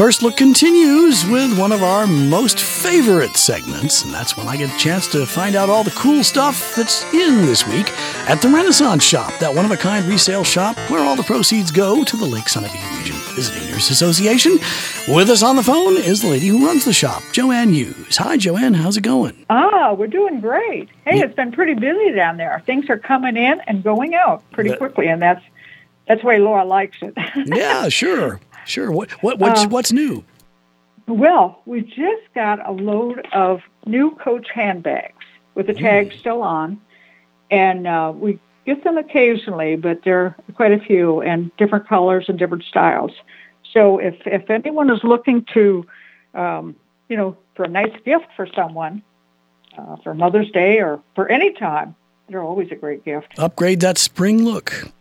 First Look continues with one of our most favorite segments, and that's when I get a chance to find out all the cool stuff that's in this week at the Renaissance Shop, that one of a kind resale shop where all the proceeds go to the Lake Sunapee Region Visitors Association. With us on the phone is the lady who runs the shop, Joanne Hughes. Hi, Joanne. How's it going? Ah, we're doing great. Hey, yeah. it's been pretty busy down there. Things are coming in and going out pretty that, quickly, and that's that's the way Laura likes it. yeah, sure. Sure. What, what what's, uh, what's new? Well, we just got a load of new Coach handbags with the tag mm. still on, and uh, we get them occasionally, but there are quite a few and different colors and different styles. So if if anyone is looking to, um, you know, for a nice gift for someone, uh, for Mother's Day or for any time, they're always a great gift. Upgrade that spring look.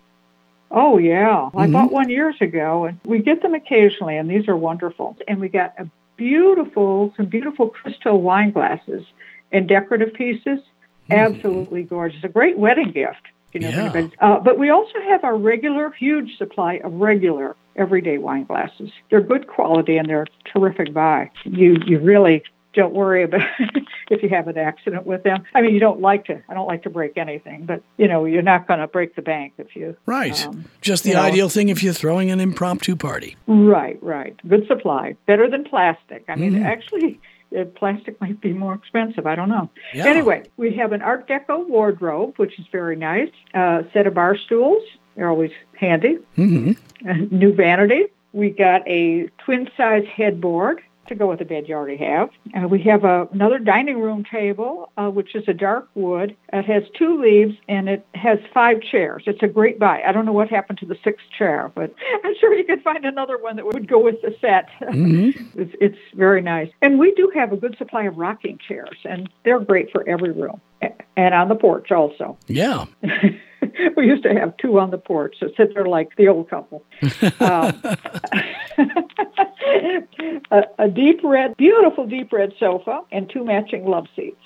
Oh yeah, I mm-hmm. bought one years ago, and we get them occasionally, and these are wonderful. And we got a beautiful, some beautiful crystal wine glasses and decorative pieces. Mm. Absolutely gorgeous. A great wedding gift. You know, yeah. uh, but we also have our regular, huge supply of regular, everyday wine glasses. They're good quality and they're terrific buy. You you really don't worry about if you have an accident with them. I mean, you don't like to. I don't like to break anything, but you know, you're not going to break the bank if you. Right. Um, Just the ideal know. thing if you're throwing an impromptu party. Right. Right. Good supply. Better than plastic. I mean, mm-hmm. actually. plastic might be more expensive. I don't know. Yeah. Anyway, we have an Art Deco wardrobe, which is very nice. A uh, set of bar stools. They're always handy. Mm-hmm. new vanity. We got a twin size headboard to go with the bed you already have. Uh, we have a, another dining room table, uh, which is a dark wood. It has two leaves and it has five chairs. It's a great buy. I don't know what happened to the sixth chair, but I'm sure you could find another one that would go with the set. Mm-hmm. it's, it's very nice. And we do have a good supply of rocking chairs, and they're great for every room and on the porch also. Yeah. we used to have two on the porch that sit there like the old couple. Um, a, a, deep red, beautiful deep red sofa, and two matching love seats.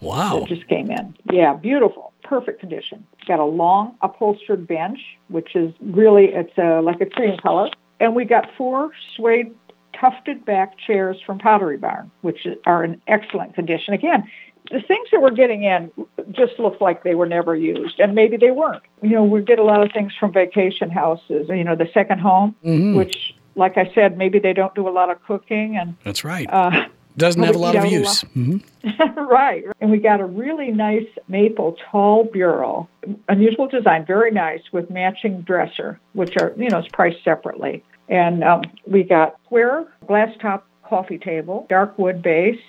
Wow. That just came in. Yeah, beautiful. Perfect condition. Got a long upholstered bench, which is really, it's a, like a cream color. And we got four suede tufted back chairs from Pottery Barn, which are in excellent condition. Again, the things that we're getting in just look like they were never used, and maybe they weren't. You know, we get a lot of things from vacation houses. You know, the second home, mm-hmm. which, like I said, maybe they don't do a lot of cooking, and that's right. Uh, Doesn't have a lot of use. Mm-hmm. right. And we got a really nice maple tall bureau, unusual design, very nice, with matching dresser, which are you know it's priced separately. And um, we got square glass top coffee table, dark wood base.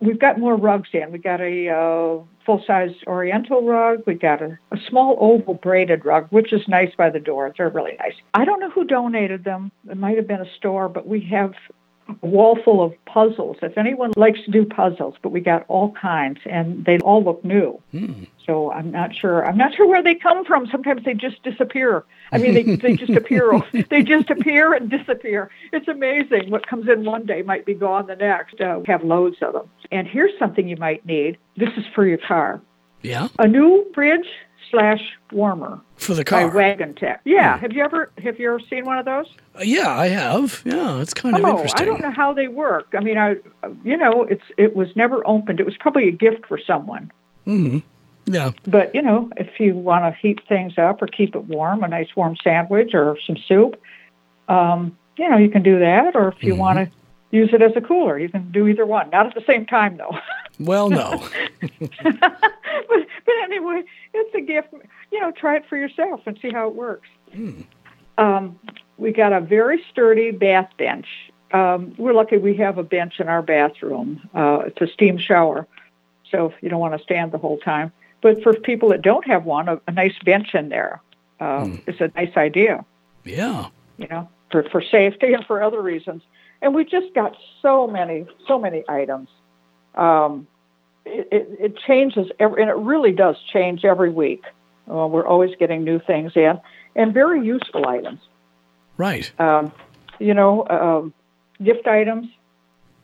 We've got more rugs in. We got a uh, full-size Oriental rug. We got a, a small oval braided rug, which is nice by the door. They're really nice. I don't know who donated them. It might have been a store, but we have wall full of puzzles. If anyone likes to do puzzles, but we got all kinds, and they all look new. Hmm. So I'm not sure. I'm not sure where they come from. Sometimes they just disappear. I mean, they they just appear. they just appear and disappear. It's amazing. What comes in one day might be gone the next. Uh, we have loads of them. And here's something you might need. This is for your car. Yeah. A new fridge slash warmer for the car. By Wagan Tech. Yeah. Hmm. Have you ever have you ever seen one of those? Uh, yeah, I have. Yeah, it's kind oh, of interesting. I don't know how they work. I mean, I you know, it's it was never opened. It was probably a gift for someone. Mm-hmm. Yeah. But you know, if you want to heat things up or keep it warm, a nice warm sandwich or some soup, um, you know, you can do that. Or if you mm-hmm. want to use it as a cooler, you can do either one. Not at the same time, though. Well, no. but, but anyway, it's a gift. You know, try it for yourself and see how it works. Mm. Um, we got a very sturdy bath bench. Um, we're lucky we have a bench in our bathroom. Uh, it's a steam shower, so you don't want to stand the whole time. But for people that don't have one, a, a nice bench in there uh, mm. is a nice idea. Yeah. You know, for, for safety and for other reasons. And we just got so many, so many items. Um, it, it, it changes, every, and it really does change every week. Uh, we're always getting new things in, and very useful items. Right. Um, you know, uh, gift items.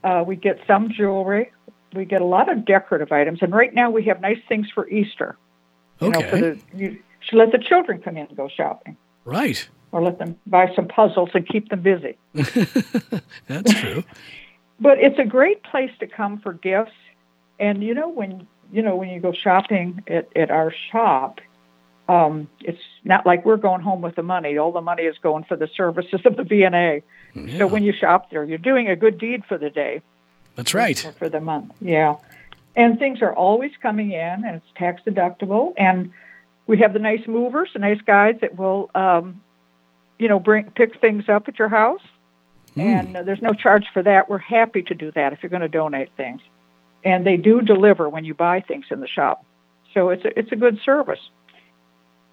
Uh, we get some jewelry we get a lot of decorative items, and right now we have nice things for Easter. You okay. Know, for the, you should let the children come in and go shopping. Right. or let them buy some puzzles and keep them busy. That's true. but it's a great place to come for gifts. And you know when you know when you go shopping at, at our shop, um, it's not like we're going home with the money. All the money is going for the services of the VNA. Yeah. So when you shop there, you're doing a good deed for the day. That's right. For the month, yeah. And things are always coming in, and it's tax deductible. And we have the nice movers, the nice guys that will, um, you know, bring pick things up at your house. Mm. And uh, there's no charge for that. We're happy to do that if you're going to donate things. And they do deliver when you buy things in the shop. So it's a, it's a good service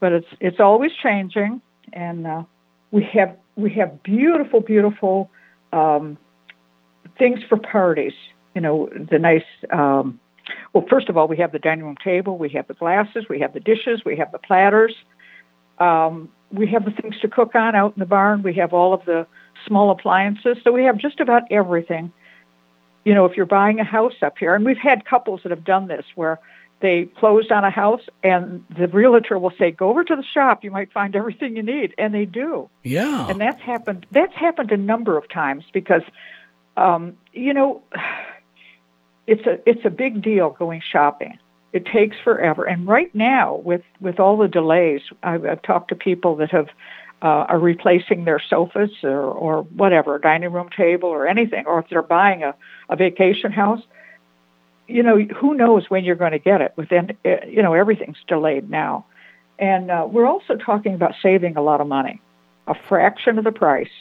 but it's it's always changing, and uh, we have we have beautiful, beautiful um, things for parties. You know, the nice. Um, well, first of all, we have the dining room table, we have the glasses, we have the dishes, we have the platters. Um, we have the things to cook on out in the barn. We have all of the small appliances. So we have just about everything. You know, if you're buying a house up here, and we've had couples that have done this where they closed on a house and the realtor will say go over to the shop you might find everything you need and they do. Yeah. And that's happened that's happened a number of times because um you know it's a it's a big deal going shopping. It takes forever. And right now with with all the delays i've, I've talked to people that have uh, are replacing their sofas or, or whatever, dining room table or anything, or if they're buying a, a vacation house, you know, who knows when you're going to get it? Within, uh, you know, everything's delayed now, and uh, we're also talking about saving a lot of money, a fraction of the price.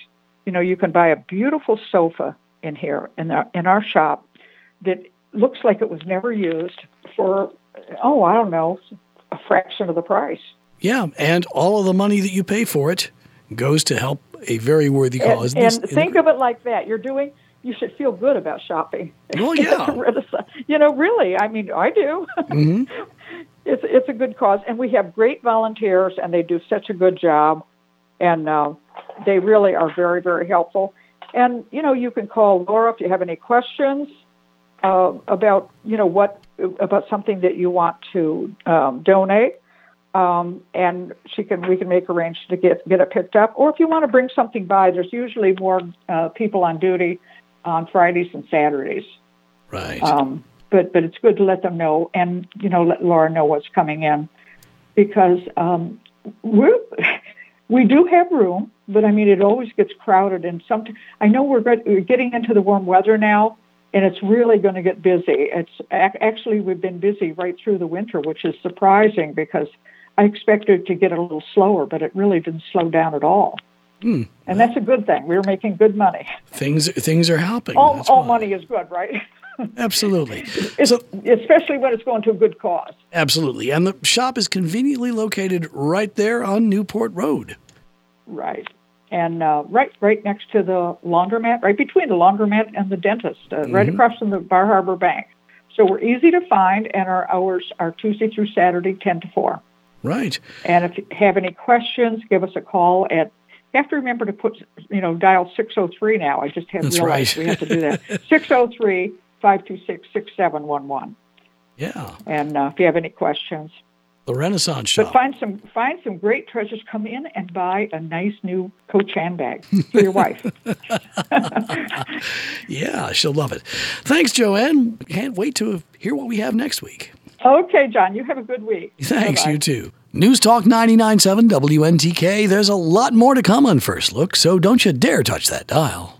You know, you can buy a beautiful sofa in here in in our shop that looks like it was never used for oh, I don't know, a fraction of the price. Yeah, and all of the money that you pay for it goes to help a very worthy cause. And, and think of it like that: you're doing you should feel good about shopping. Well, yeah. you know, really, I mean, I do. Mm-hmm. it's it's a good cause, and we have great volunteers, and they do such a good job, and uh, they really are very very helpful. And you know, you can call Laura if you have any questions uh, about you know what about something that you want to um, donate. Um, and she can we can make arrangements to get get it picked up. Or if you want to bring something by, there's usually more uh, people on duty on Fridays and Saturdays. Right. Um, but but it's good to let them know, and you know, let Laura know what's coming in, because um, we we do have room, but I mean, it always gets crowded, and some. I know we're, we're getting into the warm weather now, and it's really going to get busy. It's actually we've been busy right through the winter, which is surprising because I expected to get a little slower, but it really didn't slow down at all. Mm. And that's a good thing. We're making good money. Things things are helping. All, all money is good, right? Absolutely. So, especially when it's going to a good cause. Absolutely. And the shop is conveniently located right there on Newport Road. Right. And uh, right right next to the laundromat, right between the laundromat and the dentist, uh, mm-hmm. right across from the Bar Harbor Bank. So we're easy to find, and our hours are Tuesday through Saturday, 10 to 4. Right. And if you have any questions, give us a call at you have to remember to put, you know, dial 603 now. I just have That's realized right. we have to do that. 603 526 6711. Yeah. And uh, if you have any questions. The Renaissance Shop. But find some find some great treasures. Come in and buy a nice new Coach handbag for your wife. yeah, she'll love it. Thanks, Joanne. Can't wait to hear what we have next week. Okay, John. You have a good week. Thanks. Bye-bye. You too. News Talk 99.7 WNTK. There's a lot more to come on First Look, so don't you dare touch that dial.